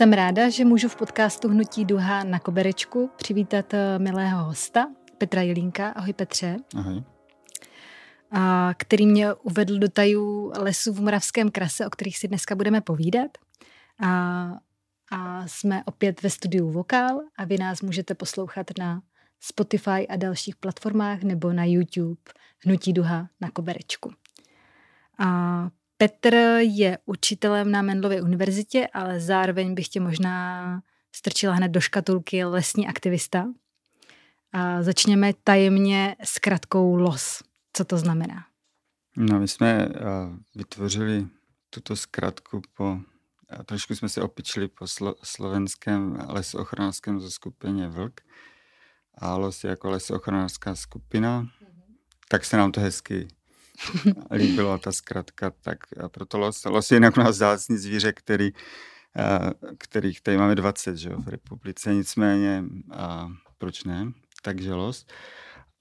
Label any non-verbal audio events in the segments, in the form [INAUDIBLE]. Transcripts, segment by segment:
Jsem ráda, že můžu v podcastu Hnutí Duha na Koberečku přivítat eh, milého hosta, Petra Jelínka. Ahoj Petře. Ahoj. A, který mě uvedl do tajů lesů v Moravském krase, o kterých si dneska budeme povídat. A, a jsme opět ve studiu Vokál a vy nás můžete poslouchat na Spotify a dalších platformách nebo na YouTube Hnutí Duha na Koberečku. A Petr je učitelem na Mendlově univerzitě, ale zároveň bych tě možná strčila hned do škatulky lesní aktivista. A začněme tajemně s kratkou LOS. Co to znamená? No, my jsme uh, vytvořili tuto zkratku po, uh, trošku jsme se opičili po slo, slovenském lesochranářském zaskupině VLK. A LOS je jako lesochranářská skupina, mm-hmm. tak se nám to hezky [LAUGHS] líbila ta zkratka, tak a proto los, los je jinak u nás zácný zvíře, který, a, kterých tady máme 20 že, v republice, nicméně a proč ne, takže los.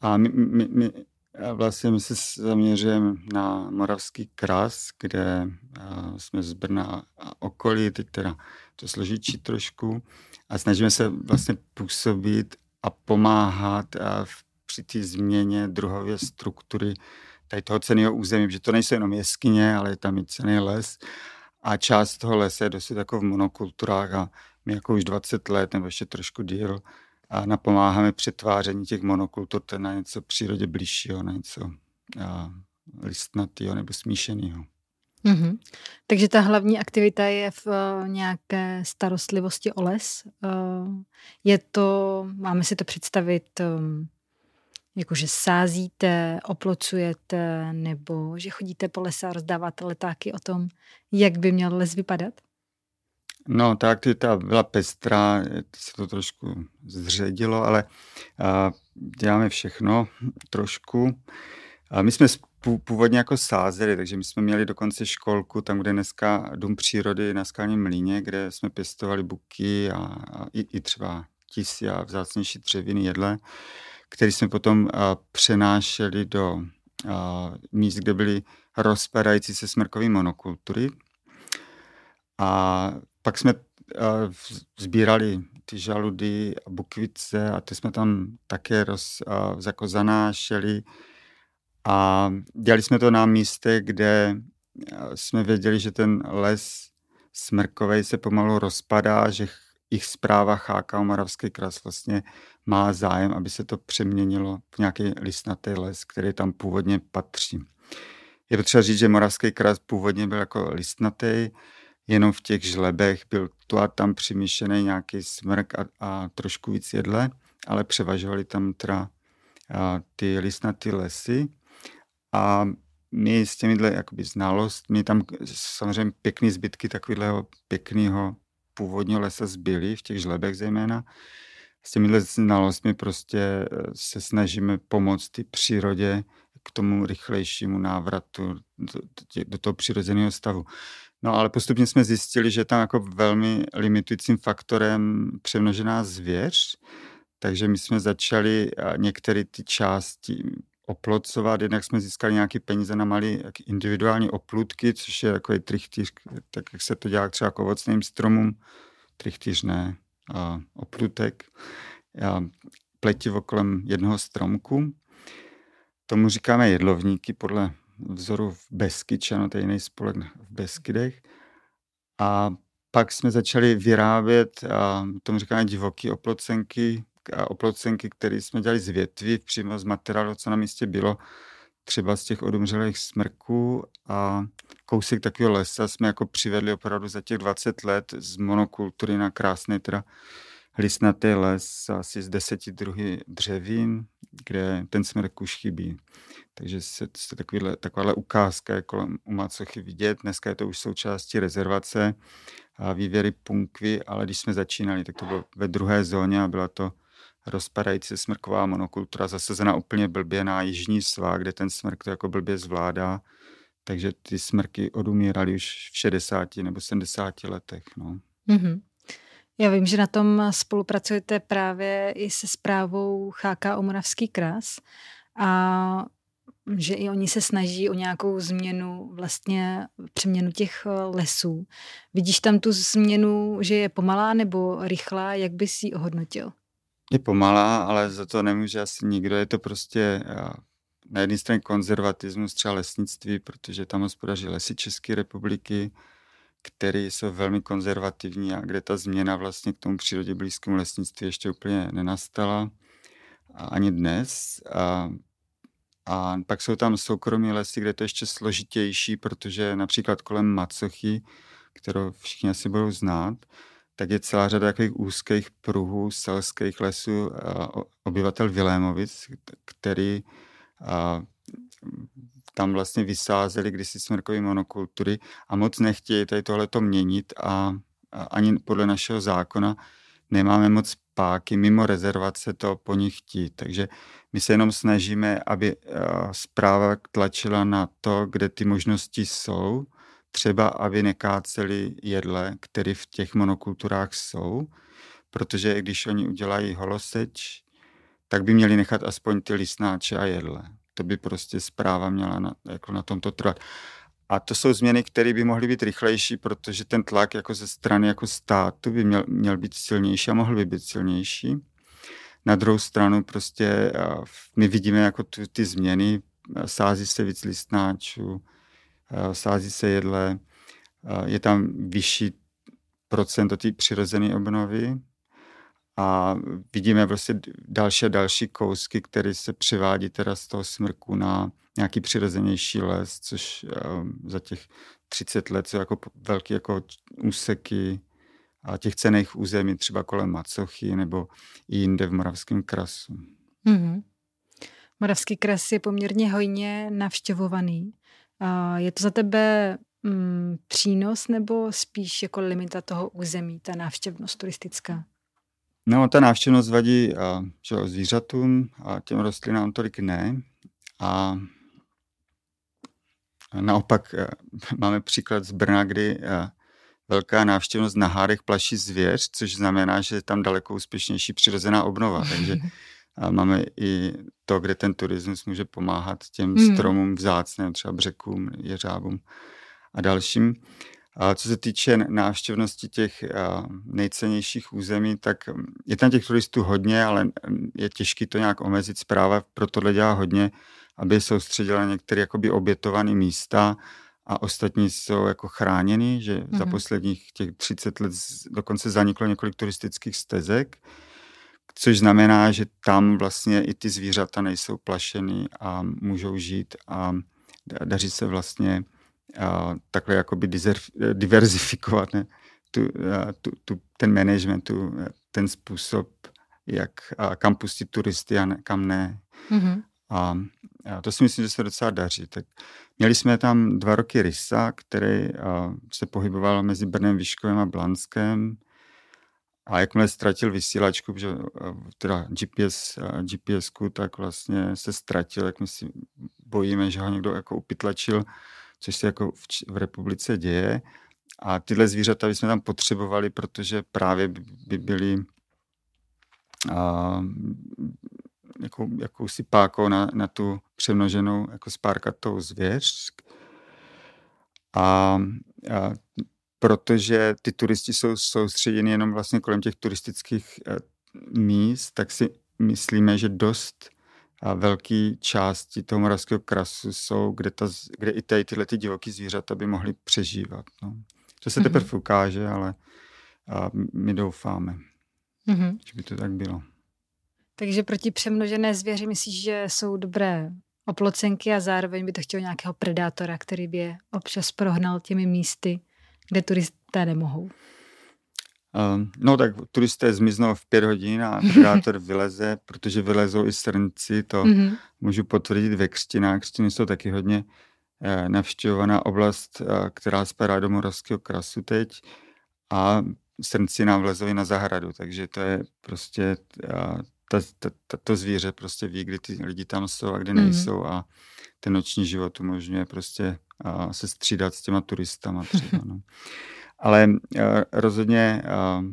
A my, my, my vlastně my se zaměřujeme na Moravský kras, kde a, jsme z Brna a okolí, teď teda to složičí trošku a snažíme se vlastně působit a pomáhat a v, při té změně druhově struktury tady toho ceného území, že to nejsou jenom jeskyně, ale je tam i cený les. A část toho lesa je dosud jako v monokulturách a my jako už 20 let nebo ještě trošku díl a napomáháme přetváření těch monokultur na něco přírodě blížšího, na něco listnatého nebo smíšeného. Mm-hmm. Takže ta hlavní aktivita je v uh, nějaké starostlivosti o les. Uh, je to, máme si to představit, um, Jakože sázíte, oplocujete, nebo že chodíte po lese a rozdáváte letáky o tom, jak by měl les vypadat? No, ta aktivita byla pestrá, se to trošku zředilo, ale a, děláme všechno trošku. A my jsme původně jako sázeli, takže my jsme měli dokonce školku, tam, kde dneska Dům přírody na Skalním mlíně, kde jsme pěstovali buky a, a i, i třeba tisy a vzácnější dřeviny jedle který jsme potom přenášeli do míst, kde byly rozpadající se smrkové monokultury. A pak jsme sbírali ty žaludy a bukvice a ty jsme tam také roz, jako zanášeli. A dělali jsme to na místě, kde jsme věděli, že ten les smrkový se pomalu rozpadá, že jich zpráva Cháka Moravský kras vlastně má zájem, aby se to přeměnilo v nějaký listnatý les, který tam původně patří. Je potřeba říct, že Moravský kras původně byl jako listnatý, jenom v těch žlebech byl tu a tam přimíšený nějaký smrk a, a trošku víc jedle, ale převažovali tam teda a, ty listnaté lesy. A my s těmihle jakoby znalostmi, tam samozřejmě pěkný zbytky takového pěkného původního lesa zbyly, v těch žlebech zejména. S těmihle znalostmi prostě eh, se snažíme pomoct ty přírodě k tomu rychlejšímu návratu do, do toho přirozeného stavu. No ale postupně jsme zjistili, že tam jako velmi limitujícím faktorem přemnožená zvěř, takže my jsme začali některé ty části oplocovat, jednak jsme získali nějaké peníze na malé individuální oplutky, což je takový trichtýř, tak jak se to dělá třeba k ovocným stromům, trichtýř ne, oplutek, a pletivo kolem jednoho stromku. Tomu říkáme jedlovníky podle vzoru v Beskyč, ano, to je jiný spolek v Beskydech. A pak jsme začali vyrábět, a tomu říkáme divoký oplocenky, oplocenky, které jsme dělali z větví, přímo z materiálu, co na místě bylo, třeba z těch odumřelých smrků a kousek takového lesa jsme jako přivedli opravdu za těch 20 let z monokultury na krásný teda listnatý les asi z deseti druhy dřevin, kde ten smrk už chybí. Takže se, se takovýhle, takováhle ukázka je kolem u Macochy vidět. Dneska je to už součástí rezervace a vývěry punkvy, ale když jsme začínali, tak to bylo ve druhé zóně a byla to rozpadající smrková monokultura zasazena úplně blbě na jižní svá, kde ten smrk to jako blbě zvládá. Takže ty smrky odumíraly už v 60 nebo 70 letech. No. Mm-hmm. Já vím, že na tom spolupracujete právě i se zprávou o Moravský kras. A že i oni se snaží o nějakou změnu, vlastně přeměnu těch eh, lesů. Vidíš tam tu změnu, že je pomalá nebo rychlá? Jak bys ji ohodnotil? Je pomalá, ale za to nemůže asi nikdo. Je to prostě eh, na jedné straně konzervatismus, třeba lesnictví, protože tam hospodaří lesy České republiky, které jsou velmi konzervativní a kde ta změna vlastně k tomu přírodě blízkému lesnictví ještě úplně nenastala ani dnes. A, a pak jsou tam soukromí lesy, kde to je ještě složitější, protože například kolem Macochy, kterou všichni asi budou znát, tak je celá řada takových úzkých pruhů selských lesů obyvatel Vilémovic, který a, tam vlastně vysázeli kdysi smrkové monokultury a moc nechtějí tady tohleto měnit a, a ani podle našeho zákona nemáme moc páky mimo rezervace to po nich chtít. Takže my se jenom snažíme, aby zpráva tlačila na to, kde ty možnosti jsou, třeba aby nekáceli jedle, které v těch monokulturách jsou, protože když oni udělají holoseč, tak by měli nechat aspoň ty listnáče a jedle. To by prostě zpráva měla na, jako na tomto trvat. A to jsou změny, které by mohly být rychlejší, protože ten tlak jako ze strany jako státu by měl, měl být silnější a mohl by být silnější. Na druhou stranu prostě my vidíme jako tu, ty změny, sází se víc listnáčů, sází se jedle, je tam vyšší procento té přirozené obnovy a vidíme prostě další a další kousky, které se převádí teda z toho smrku na nějaký přirozenější les, což um, za těch 30 let jsou jako velké jako úseky a těch cených území třeba kolem Macochy nebo i jinde v Moravském krasu. Mm-hmm. Moravský kras je poměrně hojně navštěvovaný. A je to za tebe mm, přínos nebo spíš jako limita toho území, ta návštěvnost turistická? No, ta návštěvnost vadí a, že, zvířatům a těm rostlinám tolik ne. A naopak e, [LAUGHS] máme příklad z Brna, kdy e, velká návštěvnost na hárech plaší zvěř, což znamená, že je tam daleko úspěšnější přirozená obnova. Takže [LAUGHS] a máme i to, kde ten turismus může pomáhat těm hmm. stromům vzácným, třeba břekům, jeřábům a dalším. A co se týče návštěvnosti těch nejcennějších území, tak hm, je tam těch turistů hodně, ale hm, je těžké to nějak omezit. Zpráva pro tohle dělá hodně, aby soustředila některé jakoby obětované místa a ostatní jsou jako chráněny, že mm-hmm. za mhm. posledních těch 30 let dokonce zaniklo několik turistických stezek, což znamená, že tam vlastně i ty zvířata nejsou plašeny a můžou žít a daří se vlastně a takhle jakoby diverzifikovat ne? Tu, tu, tu, ten management, tu, ten způsob, jak, a kam pustit turisty a ne, kam ne. Mm-hmm. A, a to si myslím, že se docela daří. Tak měli jsme tam dva roky Rysa, který a, se pohyboval mezi Brnem, Výškovem a Blanskem. A jakmile ztratil vysílačku, že, teda GPS, gps tak vlastně se ztratil, jak my si bojíme, že ho někdo jako upytlačil což se jako v, v republice děje. A tyhle zvířata bychom tam potřebovali, protože právě by, by byly a, jako, jakousi pákou na, na tu přemnoženou jako spárkatou zvěř. A, a protože ty turisti jsou soustředěni jenom vlastně kolem těch turistických eh, míst, tak si myslíme, že dost a velké části toho moravského krasu jsou, kde, ta, kde i tady tyhle ty divoké zvířata by mohly přežívat. No. To se teprve mm-hmm. ukáže, ale a my doufáme, mm-hmm. že by to tak bylo. Takže proti přemnožené zvěři myslíš, že jsou dobré oplocenky a zároveň by to chtělo nějakého predátora, který by je občas prohnal těmi místy, kde turisté nemohou. Um, no tak turisté zmiznou v pět hodin a predátor [LAUGHS] vyleze, protože vylezou i srnci, to mm-hmm. můžu potvrdit ve Křtinách. Křtiny jsou taky hodně eh, navštěvovaná oblast, eh, která spadá do Moravského krasu teď a srnci nám vlezou i na zahradu, takže to je prostě eh, ta, ta, ta, to zvíře prostě ví, kdy ty lidi tam jsou a kdy mm-hmm. nejsou a ten noční život umožňuje prostě se střídat s těma turistama třeba. [LAUGHS] No. Ale uh, rozhodně uh,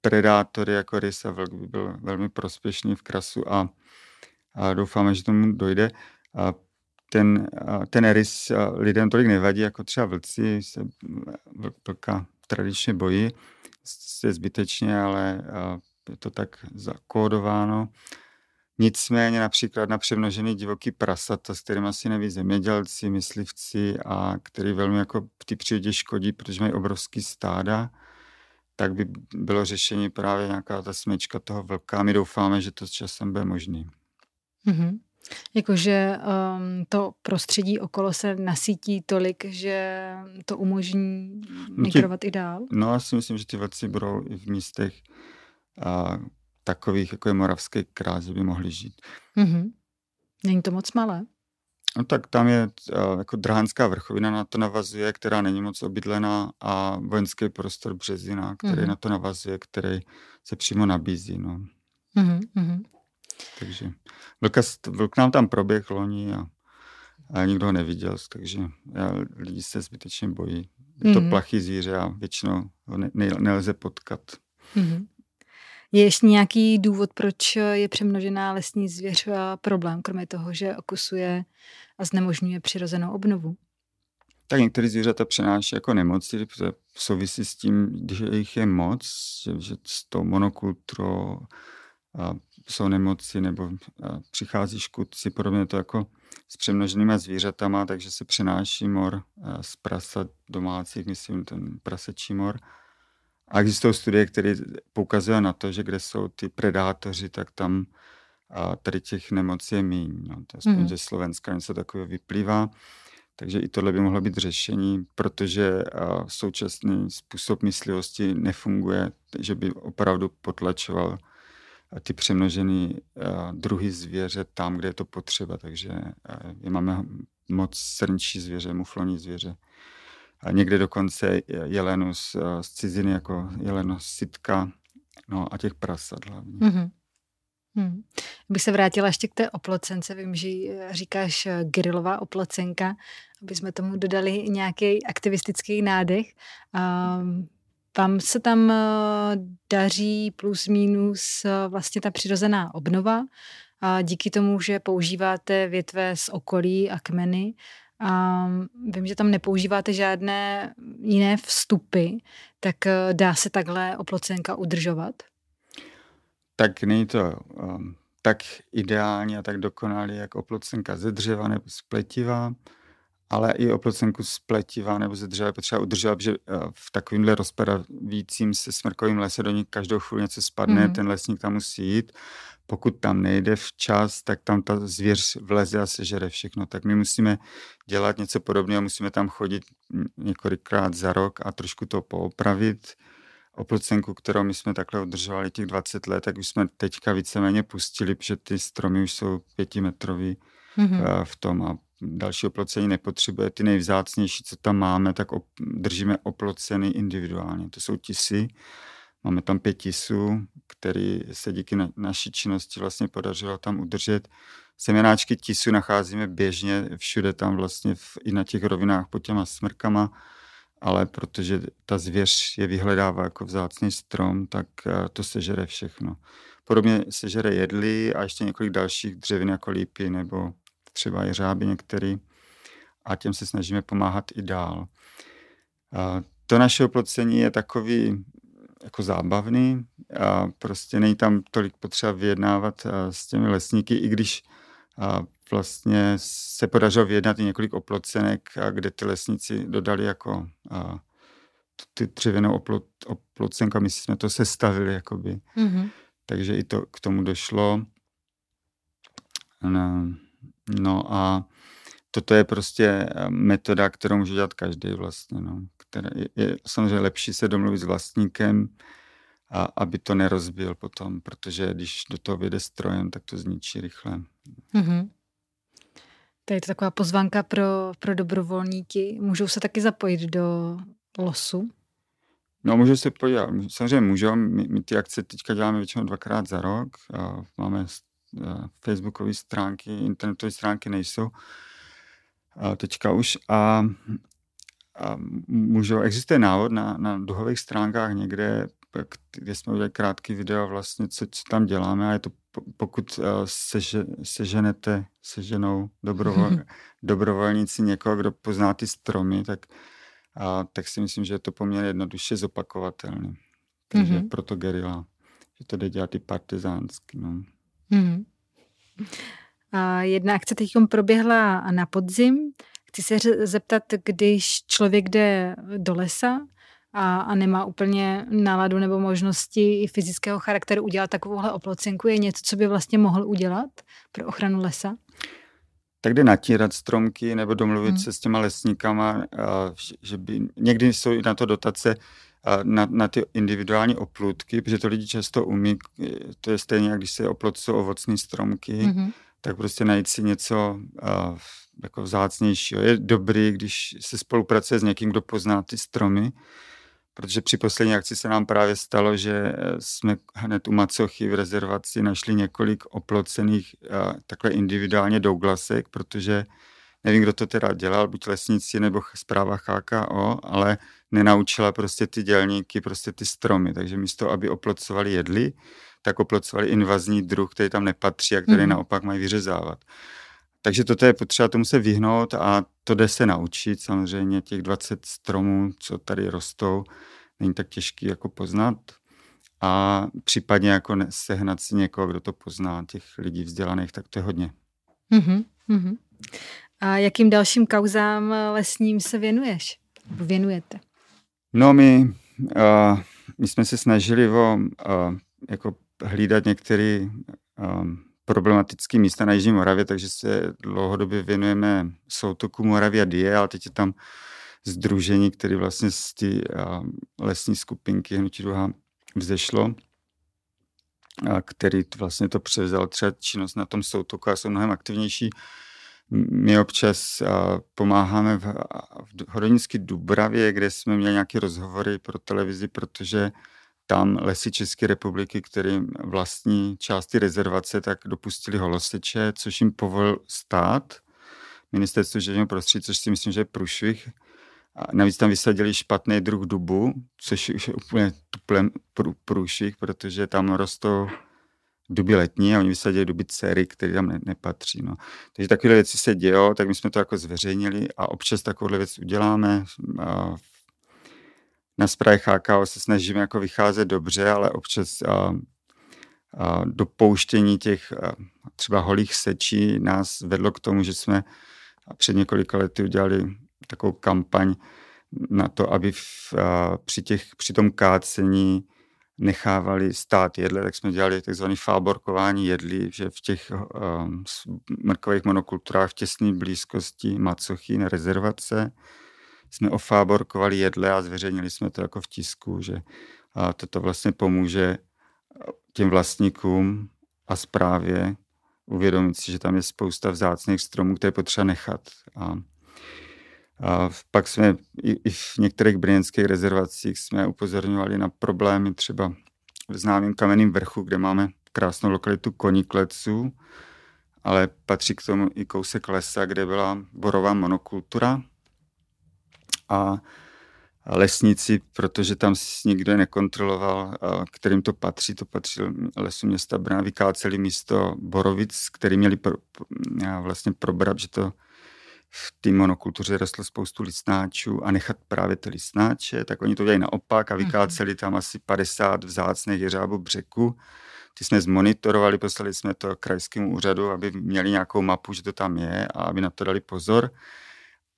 predátory jako rys a vlk by byl velmi prospěšný v krasu a, a doufáme, že tomu dojde. A ten, ten rys lidem tolik nevadí, jako třeba vlci se vlka tradičně bojí, se zbytečně, ale je to tak zakódováno. Nicméně například na přemnožený divoký prasata, s kterým asi neví zemědělci, myslivci a který velmi jako v té přírodě škodí, protože mají obrovský stáda, tak by bylo řešení právě nějaká ta smečka toho vlka. My doufáme, že to s časem bude možný. Mm-hmm. Jakože um, to prostředí okolo se nasítí tolik, že to umožní migrovat no i dál? No, já si myslím, že ty vlci budou i v místech, a, takových, jako je Moravský krás, by mohli žít. Mm-hmm. Není to moc malé? No tak tam je uh, jako Drahanská vrchovina na to navazuje, která není moc obydlená a vojenský prostor Březina, který mm-hmm. na to navazuje, který se přímo nabízí. No. Mm-hmm. Takže vlka, vlk nám tam proběh loni a, a nikdo ho neviděl, takže já, lidi se zbytečně bojí. Je to mm-hmm. plachý zvíře a většinou ho ne, ne, nelze potkat. Mm-hmm. Je ještě nějaký důvod, proč je přemnožená lesní zvěř problém, kromě toho, že okusuje a znemožňuje přirozenou obnovu? Tak některé zvířata přenáší jako nemoci, protože souvisí s tím, když jich je moc, že, že s tou monokulturou a jsou nemoci nebo přichází škůdci, podobně to jako s přemnoženými zvířatama, takže se přenáší mor z prasat domácích, myslím ten prasečí mor. A existují studie, které poukazují na to, že kde jsou ty predátoři, tak tam a tady těch nemocí je méně. No, to aspoň mm. ze Slovenska něco takového vyplývá. Takže i tohle by mohlo být řešení, protože současný způsob myslivosti nefunguje, že by opravdu potlačoval ty přemnožené druhy zvěře tam, kde je to potřeba. Takže je máme moc srnčí zvěře, mufloní zvěře a někde dokonce jelenu z, z ciziny, jako jeleno sitka, no a těch prasat hlavně. Mm-hmm. Hmm. Bych se vrátila ještě k té oplocence. Vím, že říkáš eh, grillová oplocenka, aby jsme tomu dodali nějaký aktivistický nádech. Um, vám se tam eh, daří plus minus eh, vlastně ta přirozená obnova. A díky tomu, že používáte větve z okolí a kmeny, a vím, že tam nepoužíváte žádné jiné vstupy, tak eh, dá se takhle oplocenka udržovat? Tak není to um, tak ideální a tak dokonalý, jak oplocenka ze dřeva nebo z pletiva, ale i oplocenku z pletiva nebo ze dřeva je potřeba udržovat, protože eh, v takovýmhle rozpadavícím se smrkovým lese do ní každou chvíli něco spadne, mm. ten lesník tam musí jít pokud tam nejde včas, tak tam ta zvěř vleze a sežere všechno. Tak my musíme dělat něco podobného, musíme tam chodit několikrát za rok a trošku to poopravit. Oplocenku, kterou my jsme takhle udržovali těch 20 let, tak už jsme teďka víceméně pustili, protože ty stromy už jsou pětimetrový mm-hmm. v tom a další oplocení nepotřebuje. Ty nejvzácnější, co tam máme, tak op- držíme oploceny individuálně. To jsou tisy Máme tam pět tisů, který se díky na, naší činnosti vlastně podařilo tam udržet. Semenáčky tisu nacházíme běžně všude tam vlastně v, i na těch rovinách pod těma smrkama, ale protože ta zvěř je vyhledává jako vzácný strom, tak eh, to sežere všechno. Podobně sežere jedly a ještě několik dalších dřevin jako lípy nebo třeba i řáby některý a těm se snažíme pomáhat i dál. A to naše oplocení je takový jako zábavný a prostě není tam tolik potřeba vyjednávat s těmi lesníky, i když vlastně se podařilo vyjednat i několik oplocenek, kde ty lesníci dodali jako ty dřevěnou oplot, oplocenku a my jsme to sestavili jakoby. Mm-hmm. Takže i to k tomu došlo. No, no a toto je prostě metoda, kterou může dělat každý vlastně. No které je, je samozřejmě lepší se domluvit s vlastníkem, a aby to nerozbil potom, protože když do toho vyjde strojem, tak to zničí rychle. Mm-hmm. To je to taková pozvánka pro, pro dobrovolníky. Můžou se taky zapojit do losu? No, můžou se podívat. Samozřejmě můžou. My, my ty akce teďka děláme většinou dvakrát za rok. Máme facebookové stránky, internetové stránky nejsou teďka už. A a můžou, existuje návod na, na duhových stránkách někde, kde jsme udělali krátký video vlastně, co, co tam děláme a je to pokud uh, seže, seženete, seženou dobrovol, [LAUGHS] dobrovolníci někoho, kdo pozná ty stromy, tak, uh, tak si myslím, že je to poměrně jednoduše zopakovatelné. Takže mm-hmm. proto gerila, že to jde dělat i partizánsky. No. Mm-hmm. Jedna akce teď proběhla na podzim. Chci se zeptat, když člověk jde do lesa a, a nemá úplně náladu nebo možnosti i fyzického charakteru udělat takovouhle oplocenku, je něco, co by vlastně mohl udělat pro ochranu lesa? tak jde natírat stromky nebo domluvit hmm. se s těma lesníkama, že by, někdy jsou i na to dotace na, na ty individuální oplutky, protože to lidi často umí, to je stejně, jak když se oplotcou ovocné stromky, hmm tak prostě najít si něco uh, jako vzácnějšího. Je dobrý, když se spolupracuje s někým, kdo pozná ty stromy, protože při poslední akci se nám právě stalo, že eh, jsme hned u Macochy v rezervaci našli několik oplocených uh, takhle individuálně Douglasek, protože nevím, kdo to teda dělal, buď lesníci nebo zpráva HKO, ale nenaučila prostě ty dělníky, prostě ty stromy, takže místo, aby oplocovali jedli, tak oplocovali invazní druh, který tam nepatří a který mm-hmm. naopak mají vyřezávat. Takže toto je potřeba tomu se vyhnout a to jde se naučit. Samozřejmě těch 20 stromů, co tady rostou, není tak těžký jako poznat. A případně jako sehnat si někoho, kdo to pozná, těch lidí vzdělaných, tak to je hodně. Mm-hmm. A jakým dalším kauzám lesním se věnuješ? Věnujete? No my, uh, my jsme se snažili o uh, jako hlídat některé um, problematické místa na Jižní Moravě, takže se dlouhodobě věnujeme soutoku Moravia Die, ale teď je tam združení, které vlastně z té uh, lesní skupinky Hnutí Duha vzešlo, a který vlastně to převzal třeba činnost na tom soutoku a jsou mnohem aktivnější. My občas pomáháme v, v Hodonické Dubravě, kde jsme měli nějaké rozhovory pro televizi, protože tam lesy České republiky, kterým vlastní části rezervace, tak dopustili holoseče, což jim povolil stát, ministerstvo životního prostředí, což si myslím, že je průšvih. A navíc tam vysadili špatný druh dubu, což už je úplně tuplem průšvih, protože tam rostou duby letní a oni vysadili duby dcery, které tam ne, nepatří. No. Takže takové věci se dějou, tak my jsme to jako zveřejnili a občas takovouhle věc uděláme. A na zprávě HKO se snažíme jako vycházet dobře, ale občas a, a dopouštění těch a, třeba holých sečí nás vedlo k tomu, že jsme před několika lety udělali takovou kampaň na to, aby v, a, při, těch, při tom kácení nechávali stát jedle, tak jsme dělali takzvané fáborkování jedlí, že v těch um, mrkových monokulturách v těsné blízkosti macochy na rezervace jsme ofáborkovali jedle a zveřejnili jsme to jako v tisku, že a toto vlastně pomůže těm vlastníkům a správě uvědomit si, že tam je spousta vzácných stromů, které potřeba nechat. A, a pak jsme i, i v některých brněnských rezervacích jsme upozorňovali na problémy třeba v známém kamenném vrchu, kde máme krásnou lokalitu Konikleců, ale patří k tomu i kousek lesa, kde byla borová monokultura a lesníci, protože tam nikdo nekontroloval, kterým to patří, to patřil lesu města Brna, vykáceli místo borovic, který měli pro, vlastně probrat, že to v té monokultuře rostlo spoustu listnáčů a nechat právě ty listnáče, tak oni to dělají naopak a mhm. vykáceli tam asi 50 vzácných jeřábů břeku. Ty jsme zmonitorovali, poslali jsme to krajskému úřadu, aby měli nějakou mapu, že to tam je a aby na to dali pozor.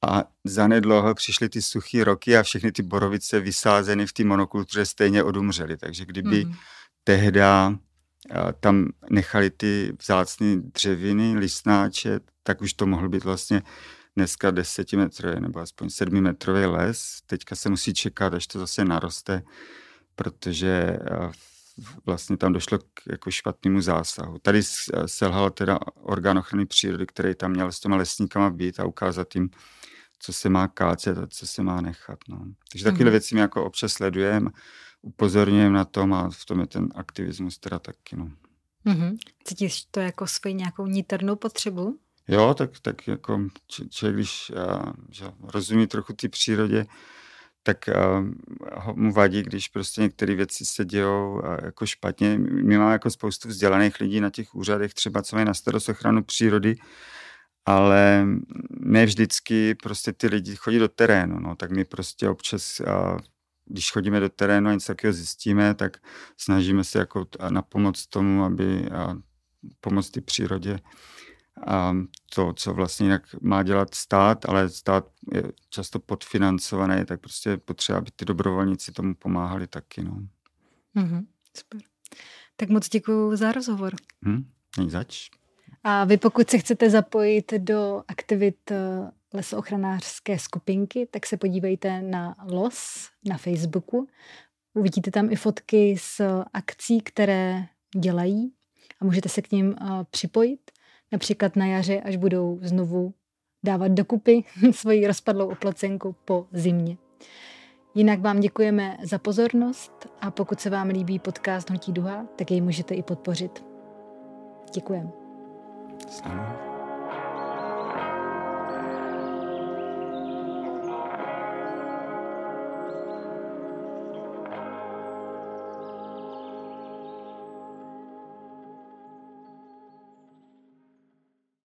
A zanedlouho přišly ty suché roky a všechny ty borovice vysázeny v té monokultuře stejně odumřely. Takže kdyby mm. tehda tam nechali ty vzácné dřeviny, listnáče, tak už to mohl být vlastně dneska desetimetrový nebo aspoň sedmimetrový les. Teďka se musí čekat, až to zase naroste, protože vlastně tam došlo k jako špatnému zásahu. Tady selhal teda orgán ochrany přírody, který tam měl s těma lesníkama být a ukázat jim, co se má kácet a co se má nechat. No. Takže takové mm. věci my jako občas sledujeme, upozorňujeme na tom a v tom je ten aktivismus teda taky. No. Mm-hmm. Cítíš to jako svoji nějakou niternou potřebu? Jo, tak, tak jako člověk, když já, že rozumí trochu té přírodě, tak uh, mu vadí, když prostě některé věci se dějou uh, jako špatně. My máme jako spoustu vzdělaných lidí na těch úřadech, třeba co mají na starost ochranu přírody, ale ne vždycky prostě ty lidi chodí do terénu, no, tak my prostě občas, uh, když chodíme do terénu a něco takového zjistíme, tak snažíme se jako na pomoc tomu, aby uh, pomoct ty přírodě a to, co vlastně jinak má dělat stát, ale stát je často podfinancovaný, tak prostě potřeba, aby ty dobrovolníci tomu pomáhali taky. No. Mm-hmm, super. Tak moc děkuji za rozhovor. Hmm, zač. A vy pokud se chcete zapojit do aktivit eh, lesoochranářské skupinky, tak se podívejte na LOS na Facebooku. Uvidíte tam i fotky z akcí, které dělají a můžete se k ním eh, připojit. Například na jaře, až budou znovu dávat dokupy [LAUGHS] svoji rozpadlou oplocenku po zimě. Jinak vám děkujeme za pozornost a pokud se vám líbí podcast Hnutí Duha, tak jej můžete i podpořit. Děkujeme. Star.